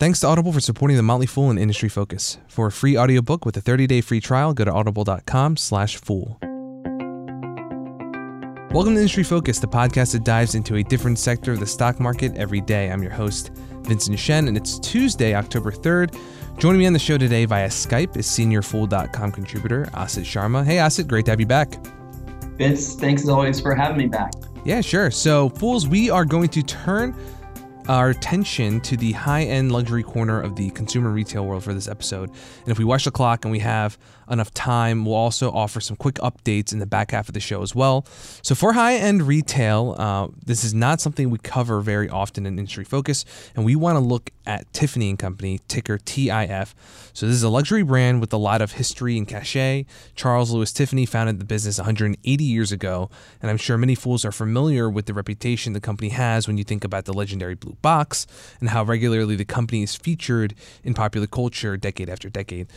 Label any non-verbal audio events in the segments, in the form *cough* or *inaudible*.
Thanks to Audible for supporting The Motley Fool and Industry Focus. For a free audiobook with a 30-day free trial, go to audible.com slash fool. Welcome to Industry Focus, the podcast that dives into a different sector of the stock market every day. I'm your host, Vincent Shen, and it's Tuesday, October 3rd. Joining me on the show today via Skype is seniorfool.com contributor Asit Sharma. Hey, Asit, great to have you back. Vince, thanks as always for having me back. Yeah, sure. So, Fools, we are going to turn our attention to the high end luxury corner of the consumer retail world for this episode. And if we watch the clock and we have enough time, we'll also offer some quick updates in the back half of the show as well. So, for high end retail, uh, this is not something we cover very often in Industry Focus, and we want to look at Tiffany and Company, ticker TIF. So, this is a luxury brand with a lot of history and cachet. Charles Louis Tiffany founded the business 180 years ago, and I'm sure many fools are familiar with the reputation the company has when you think about the legendary blue box and how regularly the company is featured in popular culture decade after decade.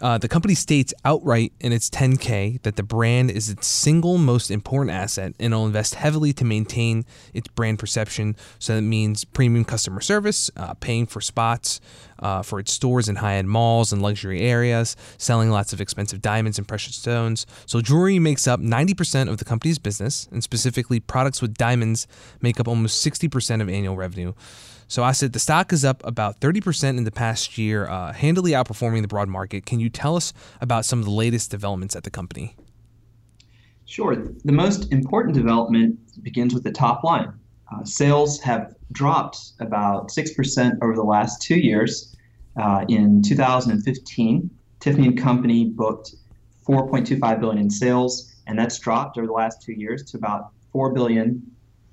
Uh, the company states outright in its 10K that the brand is its single most important asset and will invest heavily to maintain its brand perception. So that means premium customer service, uh, paying for spots uh, for its stores in high end malls and luxury areas, selling lots of expensive diamonds and precious stones. So jewelry makes up 90% of the company's business, and specifically products with diamonds make up almost 60% of annual revenue. So Asit the stock is up about 30% in the past year, uh, handily outperforming the broad market. Can you tell us about some of the latest developments at the company? Sure. The most important development begins with the top line. Uh, sales have dropped about 6% over the last two years. Uh, in 2015, Tiffany and Company booked 4.25 billion in sales, and that's dropped over the last two years to about 4 billion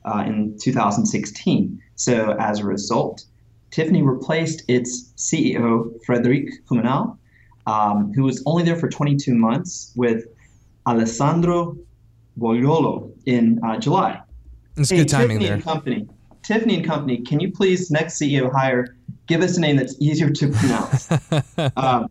uh, in 2016. So as a result, Tiffany replaced its CEO, Frederic Cumenal, um, who was only there for 22 months, with Alessandro Bogliolo in uh, July. It's hey, good timing Tiffany there. And Company, Tiffany and Company, can you please, next CEO hire, give us a name that's easier to pronounce? *laughs* um,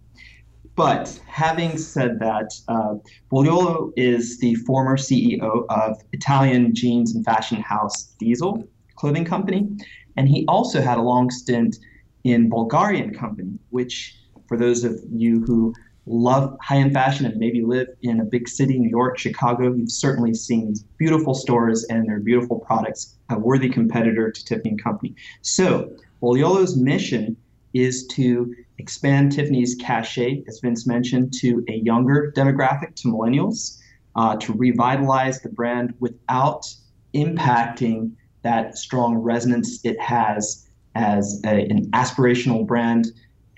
but having said that, uh, Bogliolo is the former CEO of Italian jeans and fashion house Diesel Clothing Company, and he also had a long stint in Bulgari Company, which, for those of you who love high-end fashion and maybe live in a big city, New York, Chicago, you've certainly seen these beautiful stores and their beautiful products, a worthy competitor to Tiffany & Company. So Bogliolo's mission is to expand Tiffany's cachet, as Vince mentioned, to a younger demographic, to millennials, uh, to revitalize the brand without impacting that strong resonance it has as a, an aspirational brand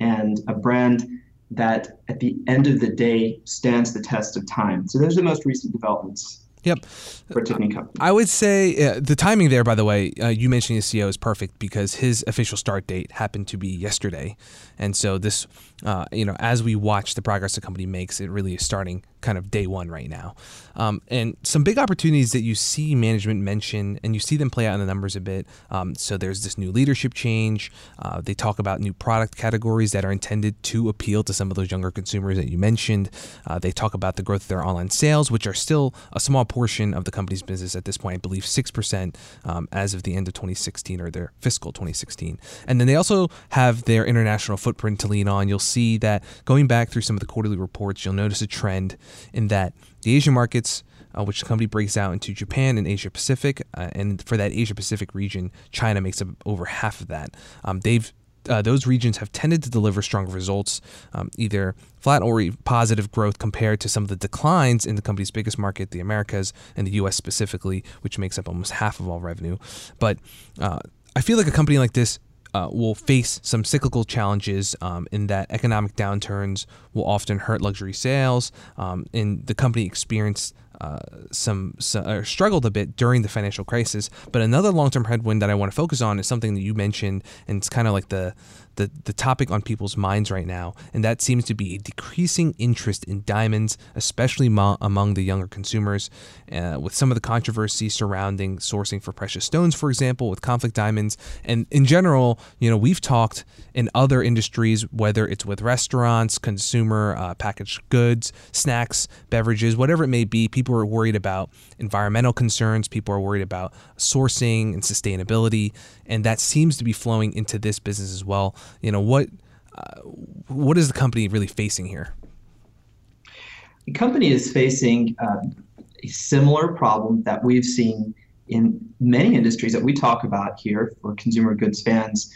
and a brand that at the end of the day stands the test of time. So those are the most recent developments. Yep. For Tiffany Company. I would say uh, the timing there, by the way, uh, you mentioning the CEO is perfect because his official start date happened to be yesterday. And so this, uh, you know, as we watch the progress the company makes, it really is starting kind of day one right now. Um, and some big opportunities that you see management mention, and you see them play out in the numbers a bit. Um, so there's this new leadership change. Uh, they talk about new product categories that are intended to appeal to some of those younger consumers that you mentioned. Uh, they talk about the growth of their online sales, which are still a small portion of the company's business at this point. I believe 6% um, as of the end of 2016 or their fiscal 2016. And then they also have their international footprint to lean on. You'll see that going back through some of the quarterly reports, you'll notice a trend in that the Asian markets, uh, which the company breaks out into Japan and Asia Pacific, uh, and for that Asia Pacific region, China makes up over half of that. Um, they've uh, those regions have tended to deliver stronger results, um, either flat or positive growth compared to some of the declines in the company's biggest market, the Americas and the U.S. specifically, which makes up almost half of all revenue. But uh, I feel like a company like this uh, will face some cyclical challenges um, in that economic downturns will often hurt luxury sales. Um, and the company experienced uh, some, uh, struggled a bit during the financial crisis. But another long-term headwind that I want to focus on is something that you mentioned, and it's kind of like the the, the topic on people's minds right now, and that seems to be a decreasing interest in diamonds, especially mo- among the younger consumers, uh, with some of the controversy surrounding sourcing for precious stones, for example, with conflict diamonds. And in general, you know, we've talked in other industries, whether it's with restaurants, consumer uh, packaged goods, snacks, beverages, whatever it may be, people people are worried about environmental concerns, people are worried about sourcing and sustainability, and that seems to be flowing into this business as well. You know what? Uh, what is the company really facing here? The company is facing uh, a similar problem that we've seen in many industries that we talk about here for consumer goods fans.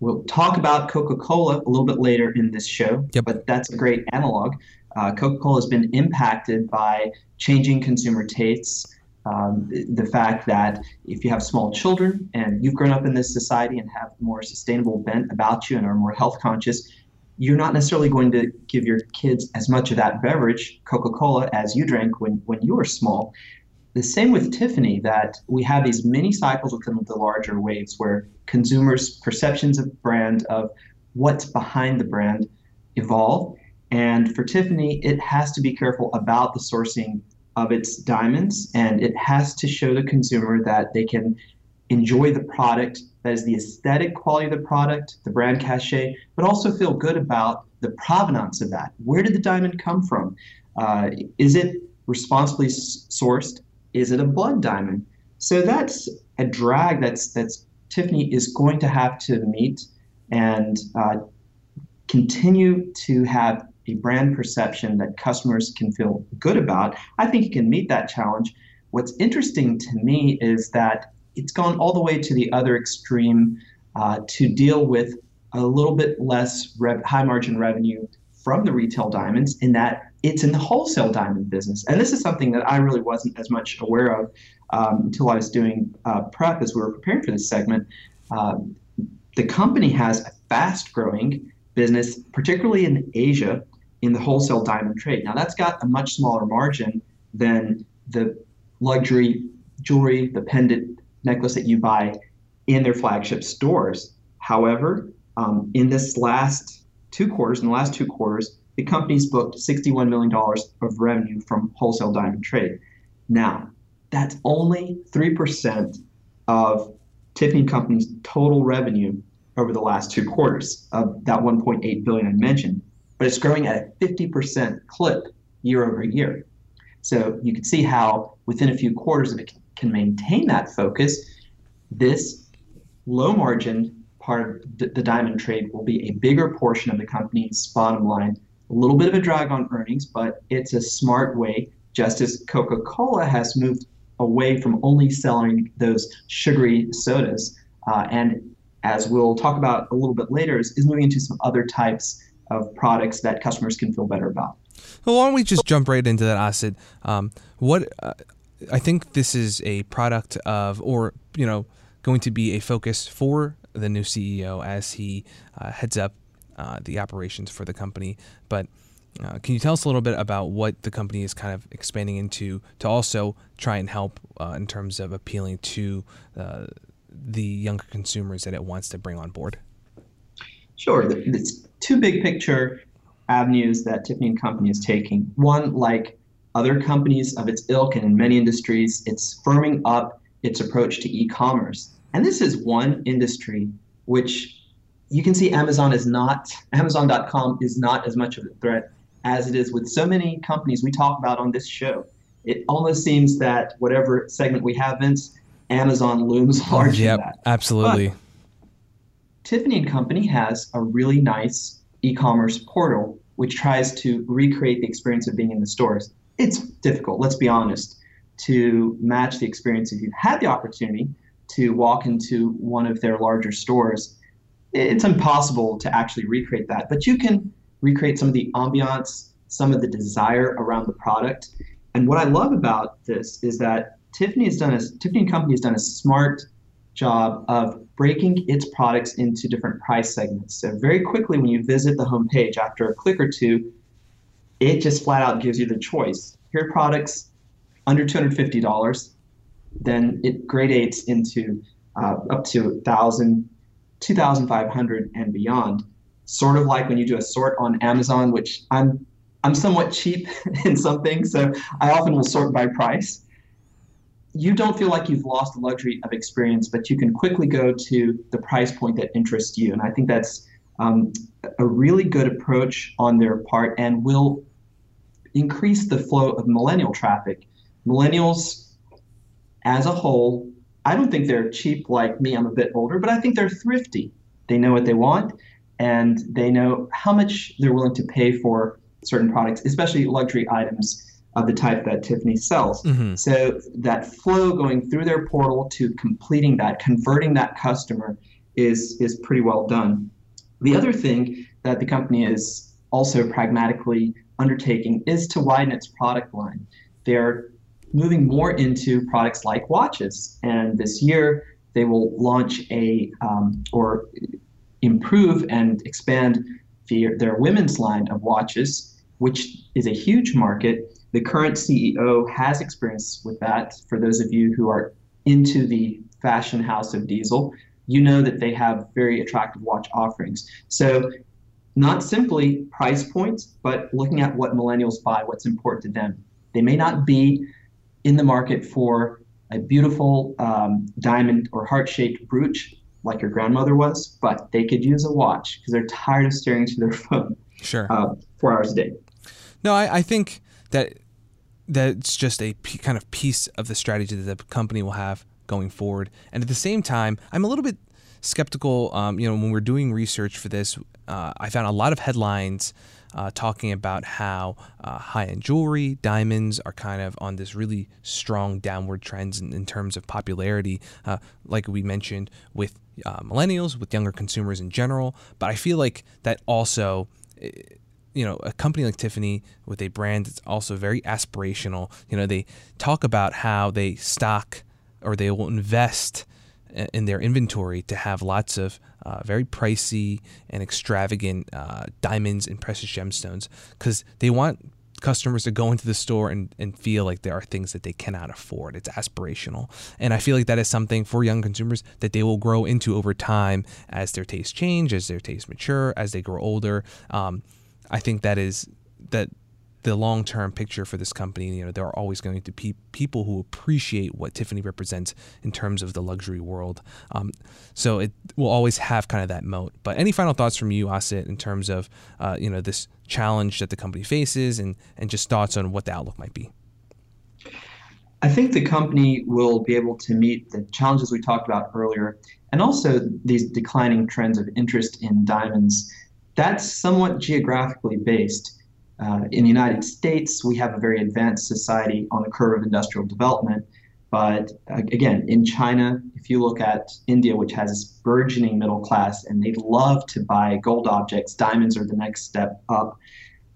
We'll talk about Coca Cola a little bit later in this show, yep. but that's a great analog. Uh, Coca Cola has been impacted by changing consumer tastes. Um, the fact that if you have small children and you've grown up in this society and have more sustainable bent about you and are more health conscious, you're not necessarily going to give your kids as much of that beverage, Coca Cola, as you drank when, when you were small. The same with Tiffany, that we have these mini cycles within the larger waves where consumers' perceptions of brand, of what's behind the brand, evolve. And for Tiffany, it has to be careful about the sourcing of its diamonds, and it has to show the consumer that they can enjoy the product, that is the aesthetic quality of the product, the brand cachet, but also feel good about the provenance of that. Where did the diamond come from? Uh, is it responsibly sourced? Is it a blood diamond? So that's a drag that's that's Tiffany is going to have to meet and uh, continue to have a brand perception that customers can feel good about. I think it can meet that challenge. What's interesting to me is that it's gone all the way to the other extreme uh, to deal with a little bit less rev- high margin revenue from the retail diamonds in that it's in the wholesale diamond business. And this is something that I really wasn't as much aware of um, until I was doing uh, prep as we were preparing for this segment. Uh, the company has a fast growing business, particularly in Asia, in the wholesale diamond trade. Now, that's got a much smaller margin than the luxury jewelry, the pendant necklace that you buy in their flagship stores. However, um, in this last two quarters, in the last two quarters, the company's booked $61 million of revenue from wholesale diamond trade. Now, that's only 3% of Tiffany Company's total revenue over the last two quarters of that 1.8 billion I mentioned, but it's growing at a 50% clip year over year. So you can see how within a few quarters, if it can maintain that focus, this low margin part of the diamond trade will be a bigger portion of the company's bottom line. A little bit of a drag on earnings, but it's a smart way, just as Coca Cola has moved away from only selling those sugary sodas. Uh, and as we'll talk about a little bit later, is, is moving into some other types of products that customers can feel better about. Well, why don't we just jump right into that, Asit? Um, what uh, I think this is a product of, or you know, going to be a focus for the new CEO as he uh, heads up uh, the operations for the company. But uh, can you tell us a little bit about what the company is kind of expanding into to also try and help uh, in terms of appealing to uh, the younger consumers that it wants to bring on board? Sure. There's two big picture avenues that Tiffany and Company is taking. One, like other companies of its ilk and in many industries, it's firming up its approach to e-commerce. And this is one industry which you can see Amazon is not, Amazon.com is not as much of a threat as it is with so many companies we talk about on this show. It almost seems that whatever segment we have, Vince, Amazon looms large yep. Absolutely. But Tiffany and Company has a really nice e-commerce portal which tries to recreate the experience of being in the stores. It's difficult, let's be honest, to match the experience if you've had the opportunity to walk into one of their larger stores. It's impossible to actually recreate that, but you can recreate some of the ambiance, some of the desire around the product. And what I love about this is that Tiffany has done a Tiffany and Company has done a smart job of breaking its products into different price segments. So very quickly when you visit the homepage after a click or two, it just flat out gives you the choice. Here are products under $250, then it gradates into uh, up to 1000 2500 and beyond sort of like when you do a sort on Amazon, which I'm I'm somewhat cheap *laughs* in some things, so I often will sort by price. You don't feel like you've lost the luxury of experience, but you can quickly go to the price point that interests you, and I think that's um, a really good approach on their part, and will increase the flow of millennial traffic millennials as a whole, I don't think they're cheap like me. I'm a bit older, but I think they're thrifty. They know what they want and they know how much they're willing to pay for certain products, especially luxury items of the type that Tiffany sells. Mm-hmm. So that flow going through their portal to completing that, converting that customer is is pretty well done. The other thing that the company is also pragmatically undertaking is to widen its product line. They're moving more into products like watches, and this year they will launch a um, or improve and expand the, their women's line of watches, which is a huge market. The current CEO has experience with that. For those of you who are into the fashion house of Diesel, you know that they have very attractive watch offerings. So, not simply price points, but looking at what millennials buy, what's important to them. They may not be in the market for a beautiful um, diamond or heart shaped brooch like your grandmother was, but they could use a watch because they're tired of staring into their *laughs* phone sure. Uh, four hours a day. No, I, I think that that's just a p- kind of piece of the strategy that the company will have going forward. And at the same time, I'm a little bit skeptical. Um, you know, when we're doing research for this, uh, I found a lot of headlines uh, talking about how uh, high-end jewelry, diamonds are kind of on this really strong downward trends in, in terms of popularity, uh, like we mentioned with uh, millennials, with younger consumers in general. But I feel like that also eh, you know, a company like Tiffany with a brand that's also very aspirational, you know, they talk about how they stock or they will invest in their inventory to have lots of uh, very pricey and extravagant uh, diamonds and precious gemstones because they want customers to go into the store and, and feel like there are things that they cannot afford. It's aspirational. And I feel like that is something for young consumers that they will grow into over time as their tastes change, as their tastes mature, as they grow older. Um, I think that is that the long term picture for this company. You know, there are always going to be people who appreciate what Tiffany represents in terms of the luxury world. Um, so it will always have kind of that moat. But any final thoughts from you, Asit, in terms of uh, you know this challenge that the company faces, and and just thoughts on what the outlook might be. I think the company will be able to meet the challenges we talked about earlier, and also these declining trends of interest in diamonds. That's somewhat geographically based uh, in the United States, we have a very advanced society on the curve of industrial development. But uh, again, in China, if you look at India, which has this burgeoning middle class and they love to buy gold objects, diamonds are the next step up.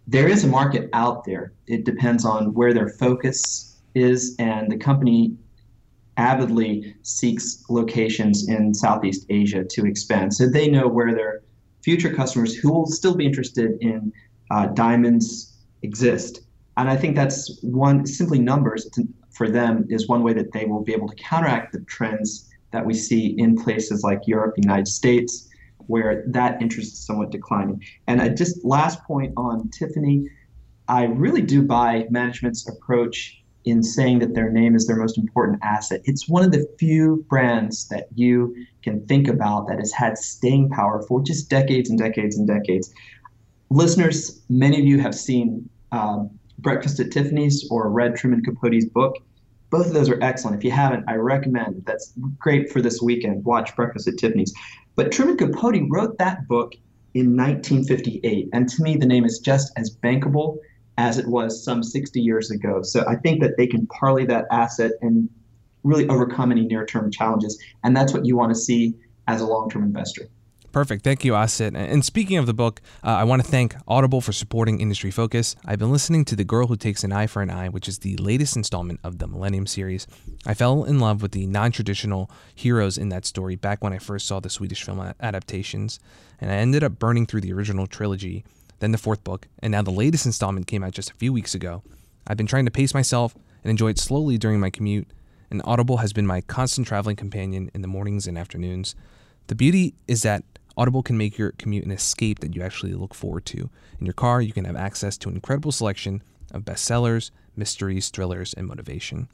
There is a market out there. It depends on where their focus is, and the company avidly seeks locations in Southeast Asia to expand. So they know where their future customers who will still be interested in uh, diamonds exist. And I think that's one, simply numbers to, for them is one way that they will be able to counteract the trends that we see in places like Europe, the United States, where that interest is somewhat declining. And I just last point on Tiffany, I really do buy management's approach in saying that their name is their most important asset. It's one of the few brands that you can think about that has had staying power for just decades and decades and decades listeners, many of you have seen um, Breakfast at Tiffany's or read Truman Capote's book. Both of those are excellent. If you haven't, I recommend. That's great for this weekend. Watch Breakfast at Tiffany's. But Truman Capote wrote that book in 1958, and to me, the name is just as bankable as it was some 60 years ago. So I think that they can parlay that asset and really overcome any near-term challenges, and that's what you want to see as a long-term investor. Perfect. Thank you, Asit. And speaking of the book, uh, I want to thank Audible for supporting Industry Focus. I've been listening to The Girl Who Takes an Eye for an Eye, which is the latest installment of the Millennium series. I fell in love with the non traditional heroes in that story back when I first saw the Swedish film adaptations, and I ended up burning through the original trilogy, then the fourth book, and now the latest installment came out just a few weeks ago. I've been trying to pace myself and enjoy it slowly during my commute, and Audible has been my constant traveling companion in the mornings and afternoons. The beauty is that Audible can make your commute an escape that you actually look forward to. In your car, you can have access to an incredible selection of bestsellers, mysteries, thrillers, and motivation.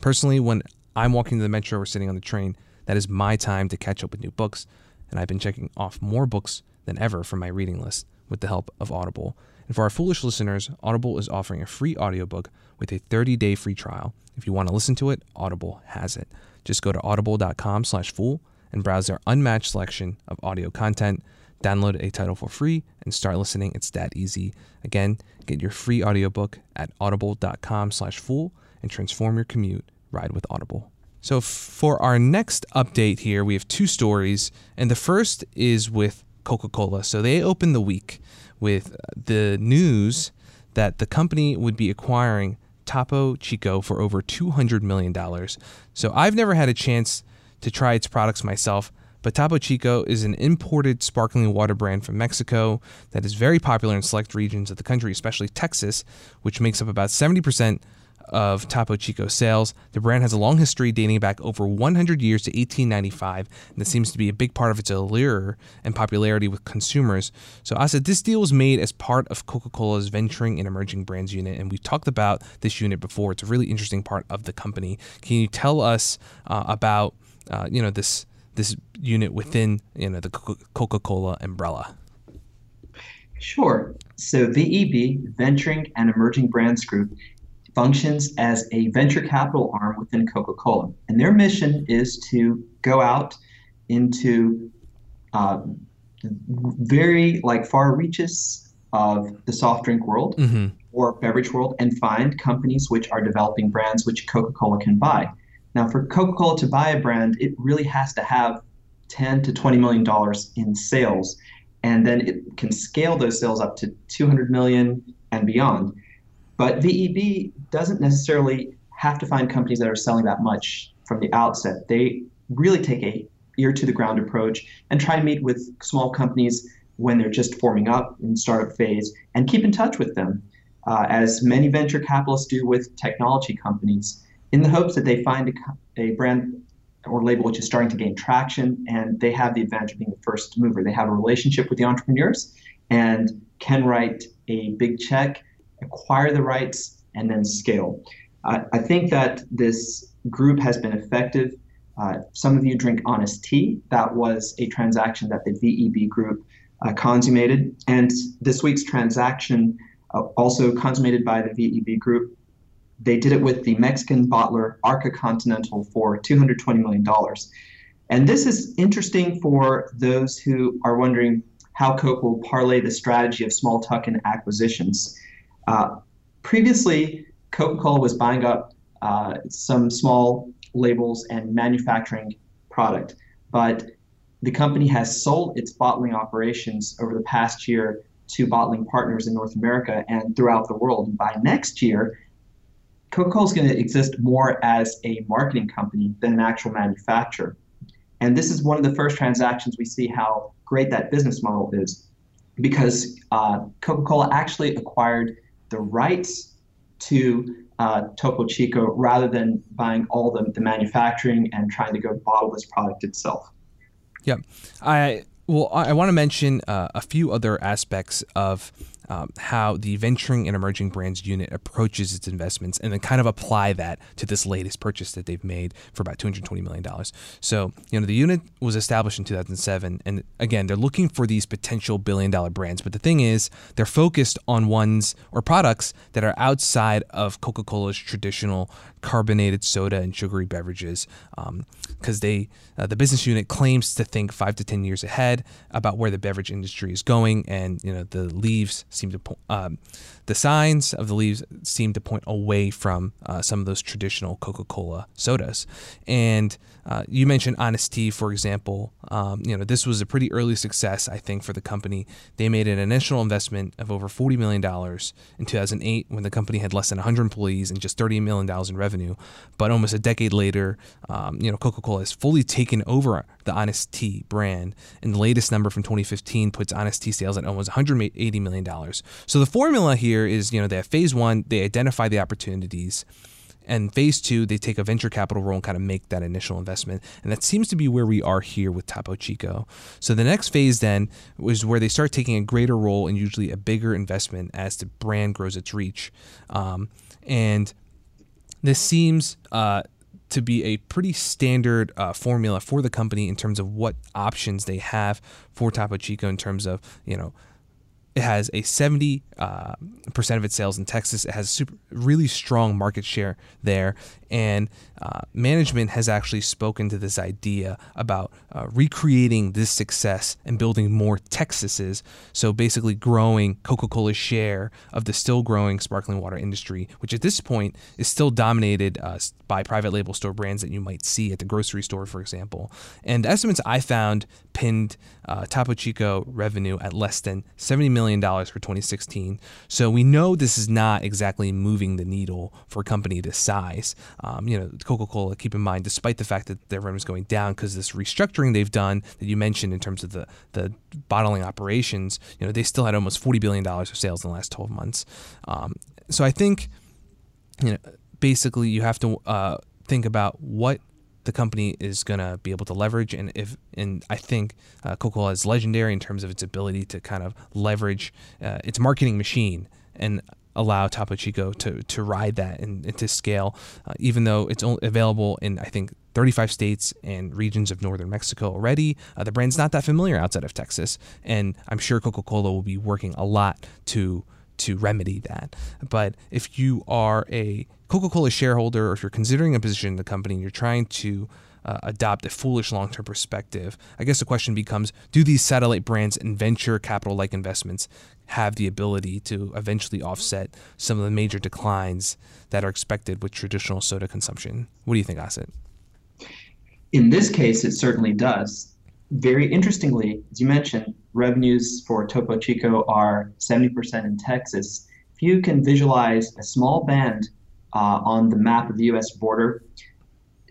Personally, when I'm walking to the metro or sitting on the train, that is my time to catch up with new books, and I've been checking off more books than ever from my reading list with the help of Audible. And for our foolish listeners, Audible is offering a free audiobook with a 30-day free trial. If you want to listen to it, Audible has it. Just go to audible.com/fool and browse their unmatched selection of audio content. Download a title for free and start listening. It's that easy. Again, get your free audiobook at audible.com/fool and transform your commute. Ride with Audible. So for our next update here, we have two stories, and the first is with Coca-Cola. So they opened the week with the news that the company would be acquiring Topo Chico for over $200 million. So I've never had a chance to try its products myself, but Topo Chico is an imported sparkling water brand from Mexico that is very popular in select regions of the country, especially Texas, which makes up about 70% of Topo Chico sales. The brand has a long history dating back over 100 years to 1895, and this seems to be a big part of its allure and popularity with consumers. So, Asit this deal was made as part of Coca Cola's Venturing in Emerging Brands unit, and we've talked about this unit before. It's a really interesting part of the company. Can you tell us uh, about uh, you know this this unit within you know the Coca Cola umbrella? Sure. So VEB, Venturing and Emerging Brands Group, functions as a venture capital arm within Coca Cola. And their mission is to go out into uh, very like far reaches of the soft drink world mm-hmm. or beverage world and find companies which are developing brands which Coca Cola can buy. Now, for Coca Cola to buy a brand, it really has to have 10 to 20 million dollars in sales and then it can scale those sales up to 200 million and beyond but VEB doesn't necessarily have to find companies that are selling that much from the outset. They really take a ear to the ground approach and try to meet with small companies when they're just forming up in startup phase and keep in touch with them, uh, as many venture capitalists do with technology companies, in the hopes that they find a, a brand or label which is starting to gain traction and they have the advantage of being the first mover. They have a relationship with the entrepreneurs and can write a big check acquire the rights, and then scale. I think that this group has been effective. Uh, some of you drink Honest Tea. That was a transaction that the VEB group uh, consummated. And this week's transaction, uh, also consummated by the VEB group, they did it with the Mexican bottler Arca Continental for $220 million. And this is interesting for those who are wondering how Coke will parlay the strategy of small tuck-in acquisitions. Uh, previously, Coca Cola was buying up uh, some small labels and manufacturing product, but the company has sold its bottling operations over the past year to bottling partners in North America and throughout the world. And by next year, Coca Cola is going to exist more as a marketing company than an actual manufacturer. And this is one of the first transactions we see how great that business model is because uh, Coca Cola actually acquired the rights to uh, Topo Chico rather than buying all the, the manufacturing and trying to go bottle this product itself. Yeah, I well, I, I want to mention uh, a few other aspects of um, how the venturing and emerging brands unit approaches its investments and then kind of apply that to this latest purchase that they've made for about $220 million. So, you know, the unit was established in 2007. And again, they're looking for these potential billion dollar brands. But the thing is, they're focused on ones or products that are outside of Coca Cola's traditional carbonated soda and sugary beverages because um, they uh, the business unit claims to think five to ten years ahead about where the beverage industry is going and you know the leaves seem to um, the signs of the leaves seem to point away from uh, some of those traditional Coca-Cola sodas. And uh, you mentioned Honest Tea, for example. Um, you know, this was a pretty early success, I think, for the company. They made an initial investment of over $40 million in 2008 when the company had less than 100 employees and just $30 million in revenue. But almost a decade later, um, you know, Coca-Cola has fully taken over the Honest Tea brand. And the latest number from 2015 puts Honest Tea sales at almost $180 million. So the formula here here is you know they have phase one, they identify the opportunities. And phase two, they take a venture capital role and kind of make that initial investment. And that seems to be where we are here with Topo Chico. So the next phase then was where they start taking a greater role and usually a bigger investment as the brand grows its reach. Um, and this seems uh, to be a pretty standard uh, formula for the company in terms of what options they have for Topo Chico in terms of you know it has a 70 uh, percent of its sales in Texas. It has super, really strong market share there, and uh, management has actually spoken to this idea about uh, recreating this success and building more Texases. So basically, growing Coca-Cola's share of the still growing sparkling water industry, which at this point is still dominated uh, by private label store brands that you might see at the grocery store, for example. And estimates I found pinned uh, Topo Chico revenue at less than 70 million dollars for 2016. So we know this is not exactly moving the needle for a company this size. Um, you know, Coca Cola, keep in mind, despite the fact that their revenue is going down because this restructuring they've done that you mentioned in terms of the, the bottling operations, you know, they still had almost $40 billion of sales in the last 12 months. Um, so I think, you know, basically you have to uh, think about what the company is going to be able to leverage and if and I think uh, Coca-Cola is legendary in terms of its ability to kind of leverage uh, its marketing machine and allow Topo Chico to to ride that and, and to scale, uh, even though it's only available in I think 35 states and regions of northern Mexico already. Uh, the brand's not that familiar outside of Texas, and I'm sure Coca-Cola will be working a lot to to remedy that. But if you are a Coca-Cola shareholder, or if you're considering a position in the company and you're trying to uh, adopt a foolish long term perspective. I guess the question becomes do these satellite brands and venture capital like investments have the ability to eventually offset some of the major declines that are expected with traditional soda consumption? What do you think, Asit? In this case, it certainly does. Very interestingly, as you mentioned, revenues for Topo Chico are 70% in Texas. If you can visualize a small band uh, on the map of the US border,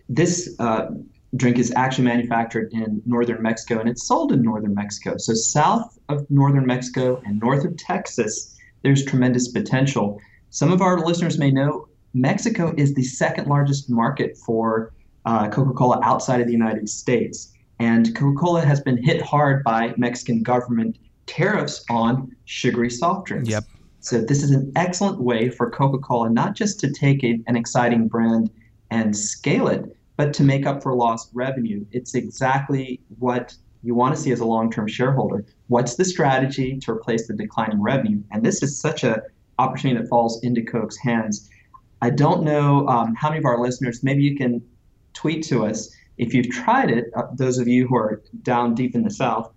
this uh, drink is actually manufactured in northern Mexico and it's sold in northern Mexico. So, south of northern Mexico and north of Texas, there's tremendous potential. Some of our listeners may know Mexico is the second largest market for uh, Coca Cola outside of the United States. And Coca Cola has been hit hard by Mexican government tariffs on sugary soft drinks. Yep. So, this is an excellent way for Coca Cola not just to take a, an exciting brand and scale it, but to make up for lost revenue. It's exactly what you want to see as a long-term shareholder. What's the strategy to replace the declining revenue? And this is such a opportunity that falls into Coke's hands. I don't know um, how many of our listeners. Maybe you can tweet to us if you've tried it. Uh, those of you who are down deep in the South,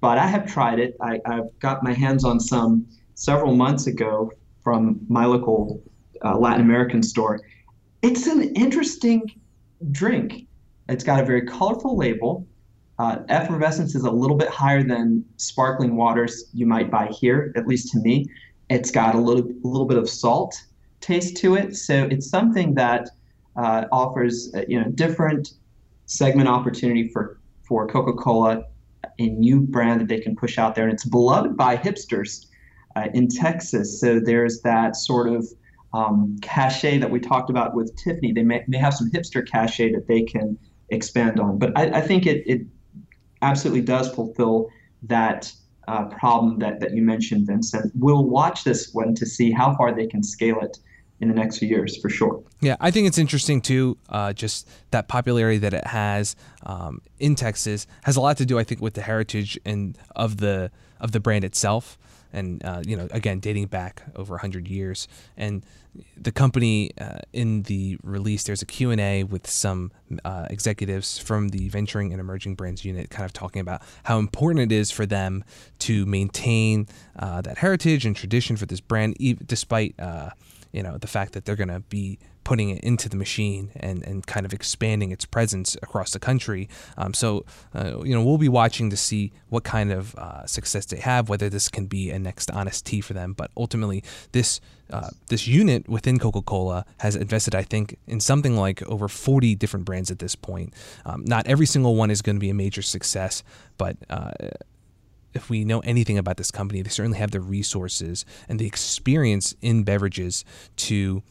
but I have tried it. I, have got my hands on some several months ago from my local uh, Latin American store. It's an interesting drink. It's got a very colorful label. Uh, effervescence is a little bit higher than sparkling waters you might buy here, at least to me. It's got a little, a little bit of salt taste to it, so it's something that uh, offers uh, you know different segment opportunity for for Coca-Cola, a new brand that they can push out there, and it's beloved by hipsters uh, in Texas. So there's that sort of um, cachet that we talked about with Tiffany. They may, may have some hipster cachet that they can expand on. But I, I think it, it absolutely does fulfill that uh, problem that, that you mentioned, Vincent. We'll watch this one to see how far they can scale it in the next few years for sure. Yeah, I think it's interesting too. Uh, just that popularity that it has um, in Texas has a lot to do, I think, with the heritage and of the of the brand itself and uh, you know again dating back over 100 years. And the company uh, in the release there's a q&a with some uh, executives from the venturing and emerging brands unit kind of talking about how important it is for them to maintain uh, that heritage and tradition for this brand despite uh, you know the fact that they're going to be putting it into the machine and, and kind of expanding its presence across the country. Um, so, uh, you know, we'll be watching to see what kind of uh, success they have, whether this can be a next honest tea for them. But ultimately, this uh, this unit within Coca-Cola has invested, I think, in something like over 40 different brands at this point. Um, not every single one is going to be a major success, but uh, if we know anything about this company, they certainly have the resources and the experience in beverages to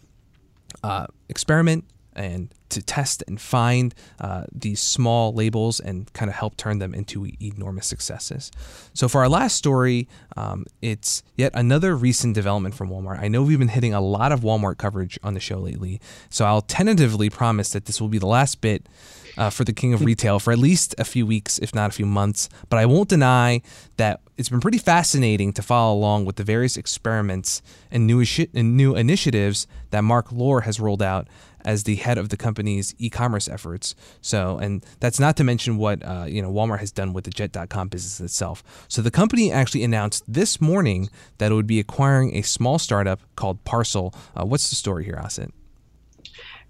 uh, experiment, and to test and find uh, these small labels and kind of help turn them into enormous successes. So, for our last story, um, it's yet another recent development from Walmart. I know we've been hitting a lot of Walmart coverage on the show lately, so I'll tentatively promise that this will be the last bit. Uh, for the king of retail for at least a few weeks, if not a few months. But I won't deny that it's been pretty fascinating to follow along with the various experiments and new, and new initiatives that Mark Lore has rolled out as the head of the company's e-commerce efforts. So, and that's not to mention what uh, you know Walmart has done with the Jet.com business itself. So, the company actually announced this morning that it would be acquiring a small startup called Parcel. Uh, what's the story here, Asit?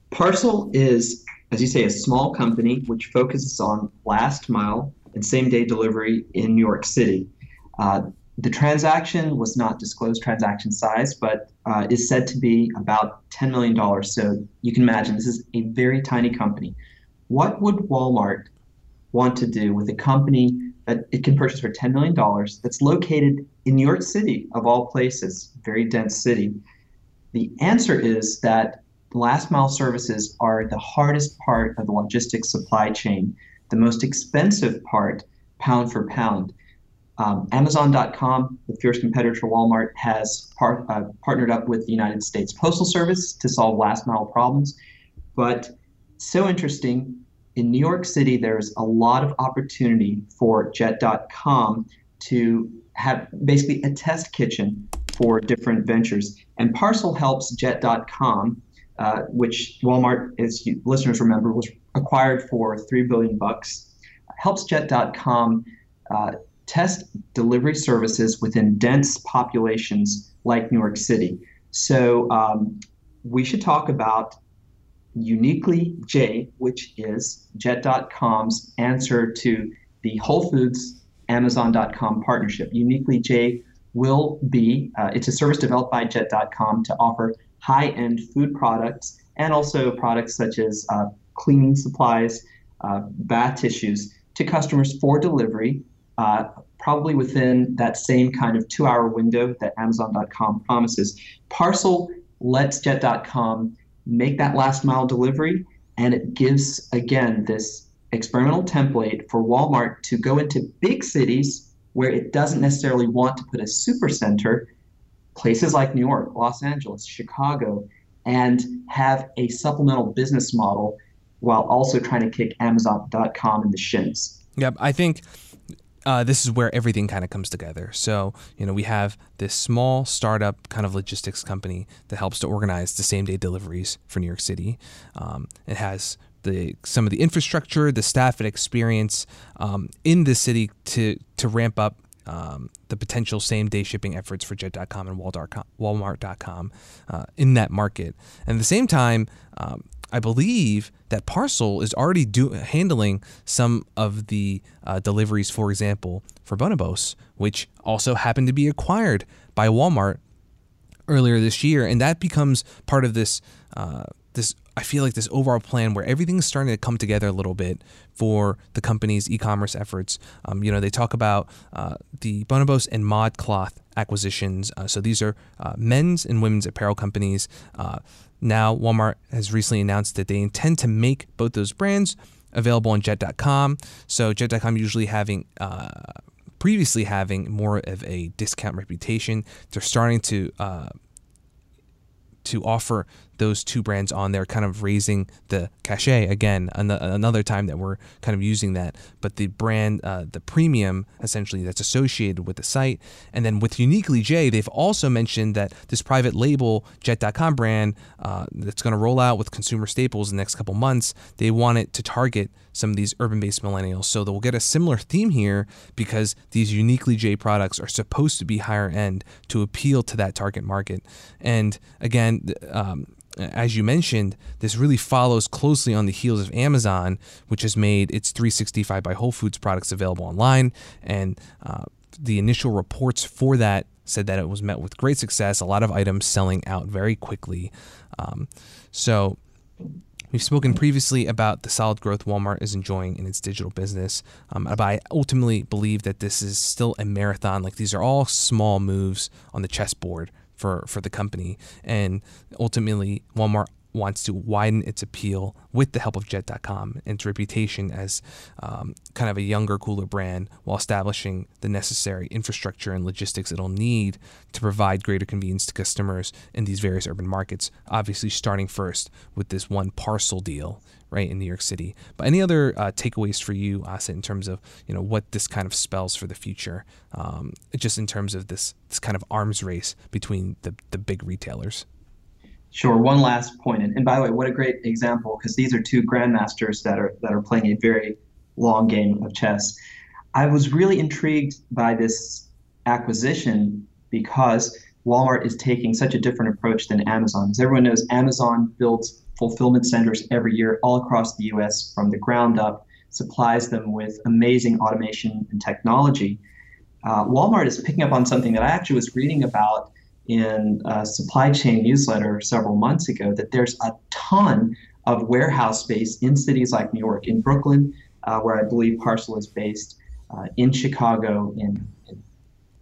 Parcel is, as you say, a small company which focuses on last mile and same day delivery in New York City. Uh, the transaction was not disclosed transaction size, but uh, is said to be about $10 million. So you can imagine this is a very tiny company. What would Walmart want to do with a company that it can purchase for $10 million that's located in New York City, of all places, very dense city? The answer is that last mile services are the hardest part of the logistics supply chain, the most expensive part, pound for pound. Um, Amazon.com, the fierce competitor to Walmart, has par- uh, partnered up with the United States Postal Service to solve last mile problems. But so interesting, in New York City, there's a lot of opportunity for Jet.com to have basically a test kitchen for different ventures. And Parcel helps Jet.com, uh, which Walmart, as you listeners remember, was acquired for three billion bucks. Helps Jet.com uh, test delivery services within dense populations like New York City. So um, we should talk about Uniquely J, which is Jet.com's answer to the Whole Foods Amazon.com partnership. Uniquely J will be, uh, it's a service developed by Jet.com to offer high end food products and also products such as uh, cleaning supplies, uh, bath tissues to customers for delivery uh, probably within that same kind of two hour window that Amazon.com promises. Parcel lets Jet.com make that last mile delivery, and it gives, again, this experimental template for Walmart to go into big cities where it doesn't necessarily want to put a super center, places like New York, Los Angeles, Chicago, and have a supplemental business model while also trying to kick Amazon.com in the shins. Yep, I think uh, this is where everything kind of comes together. So, you know, we have this small startup kind of logistics company that helps to organize the same day deliveries for New York City. Um, it has the some of the infrastructure, the staff and experience um, in the city to to ramp up um, the potential same day shipping efforts for Jet.com and Walmart.com uh, in that market. And at the same time, um, I believe that Parcel is already do, handling some of the uh, deliveries, for example, for Bonobos, which also happened to be acquired by Walmart earlier this year, and that becomes part of this uh, this I feel like this overall plan where everything's starting to come together a little bit for the company's e-commerce efforts. Um, you know, they talk about uh, the Bonobos and ModCloth acquisitions. Uh, so these are uh, men's and women's apparel companies. Uh, now, Walmart has recently announced that they intend to make both those brands available on Jet.com. So Jet.com usually having uh, previously having more of a discount reputation. They're starting to uh, to offer those two brands on there, kind of raising the cachet again. Another time that we're kind of using that, but the brand, uh, the premium essentially that's associated with the site. And then with Uniquely J, they've also mentioned that this private label Jet.com brand uh, that's going to roll out with consumer staples in the next couple months, they want it to target some of these urban based millennials. So they'll get a similar theme here because these Uniquely J products are supposed to be higher end to appeal to that target market. And again, um, as you mentioned, this really follows closely on the heels of Amazon, which has made its 365 by Whole Foods products available online. And uh, the initial reports for that said that it was met with great success, a lot of items selling out very quickly. Um, so, We've spoken previously about the solid growth Walmart is enjoying in its digital business, um, but I ultimately believe that this is still a marathon. Like these are all small moves on the chessboard for for the company, and ultimately Walmart wants to widen its appeal with the help of Jet.com and its reputation as um, kind of a younger, cooler brand while establishing the necessary infrastructure and logistics it'll need to provide greater convenience to customers in these various urban markets. Obviously, starting first with this one parcel deal right in New York City. But any other uh, takeaways for you, Asit, in terms of you know what this kind of spells for the future, um, just in terms of this this kind of arms race between the the big retailers. Sure. One last point, and, and by the way, what a great example because these are two grandmasters that are that are playing a very long game of chess. I was really intrigued by this acquisition because Walmart is taking such a different approach than Amazon. As everyone knows, Amazon builds fulfillment centers every year all across the US from the ground up, supplies them with amazing automation and technology. Uh, Walmart is picking up on something that I actually was reading about in a supply chain newsletter several months ago that there's a ton of warehouse space in cities like New York, in Brooklyn, uh, where I believe Parcel is based, uh, in Chicago, in, in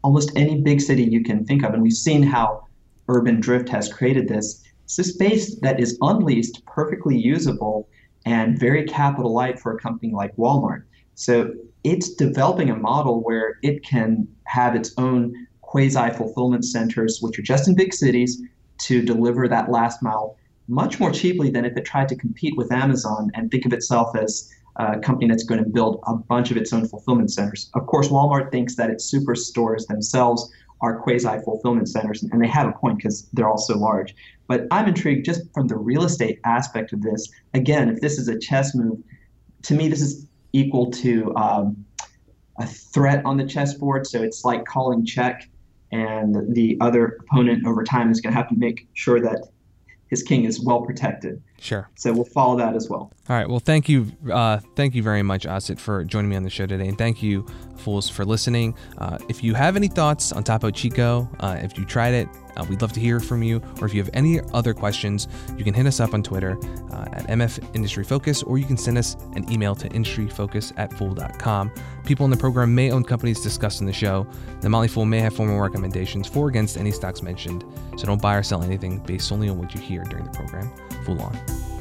almost any big city you can think of. And we've seen how urban drift has created this. It's a space that is unleased, perfectly usable, and very capital light for a company like Walmart. So it's developing a model where it can have its own quasi fulfillment centers, which are just in big cities, to deliver that last mile much more cheaply than if it tried to compete with Amazon and think of itself as a company that's going to build a bunch of its own fulfillment centers. Of course, Walmart thinks that its superstores themselves are quasi fulfillment centers, and they have a point because they're all so large. But I'm intrigued just from the real estate aspect of this. Again, if this is a chess move, to me, this is equal to um, a threat on the chessboard. So it's like calling check, and the other opponent over time is going to have to make sure that his king is well protected. Sure. So we'll follow that as well. All right. Well, thank you, uh, thank you very much, Asit, for joining me on the show today, and thank you, fools, for listening. Uh, if you have any thoughts on Topo Chico, uh, if you tried it, uh, we'd love to hear from you. Or if you have any other questions, you can hit us up on Twitter uh, at MF Industry Focus, or you can send us an email to industryfocus at fool.com. People in the program may own companies discussed in the show. The Motley Fool may have formal recommendations for or against any stocks mentioned, so don't buy or sell anything based solely on what you hear during the program. Fool on.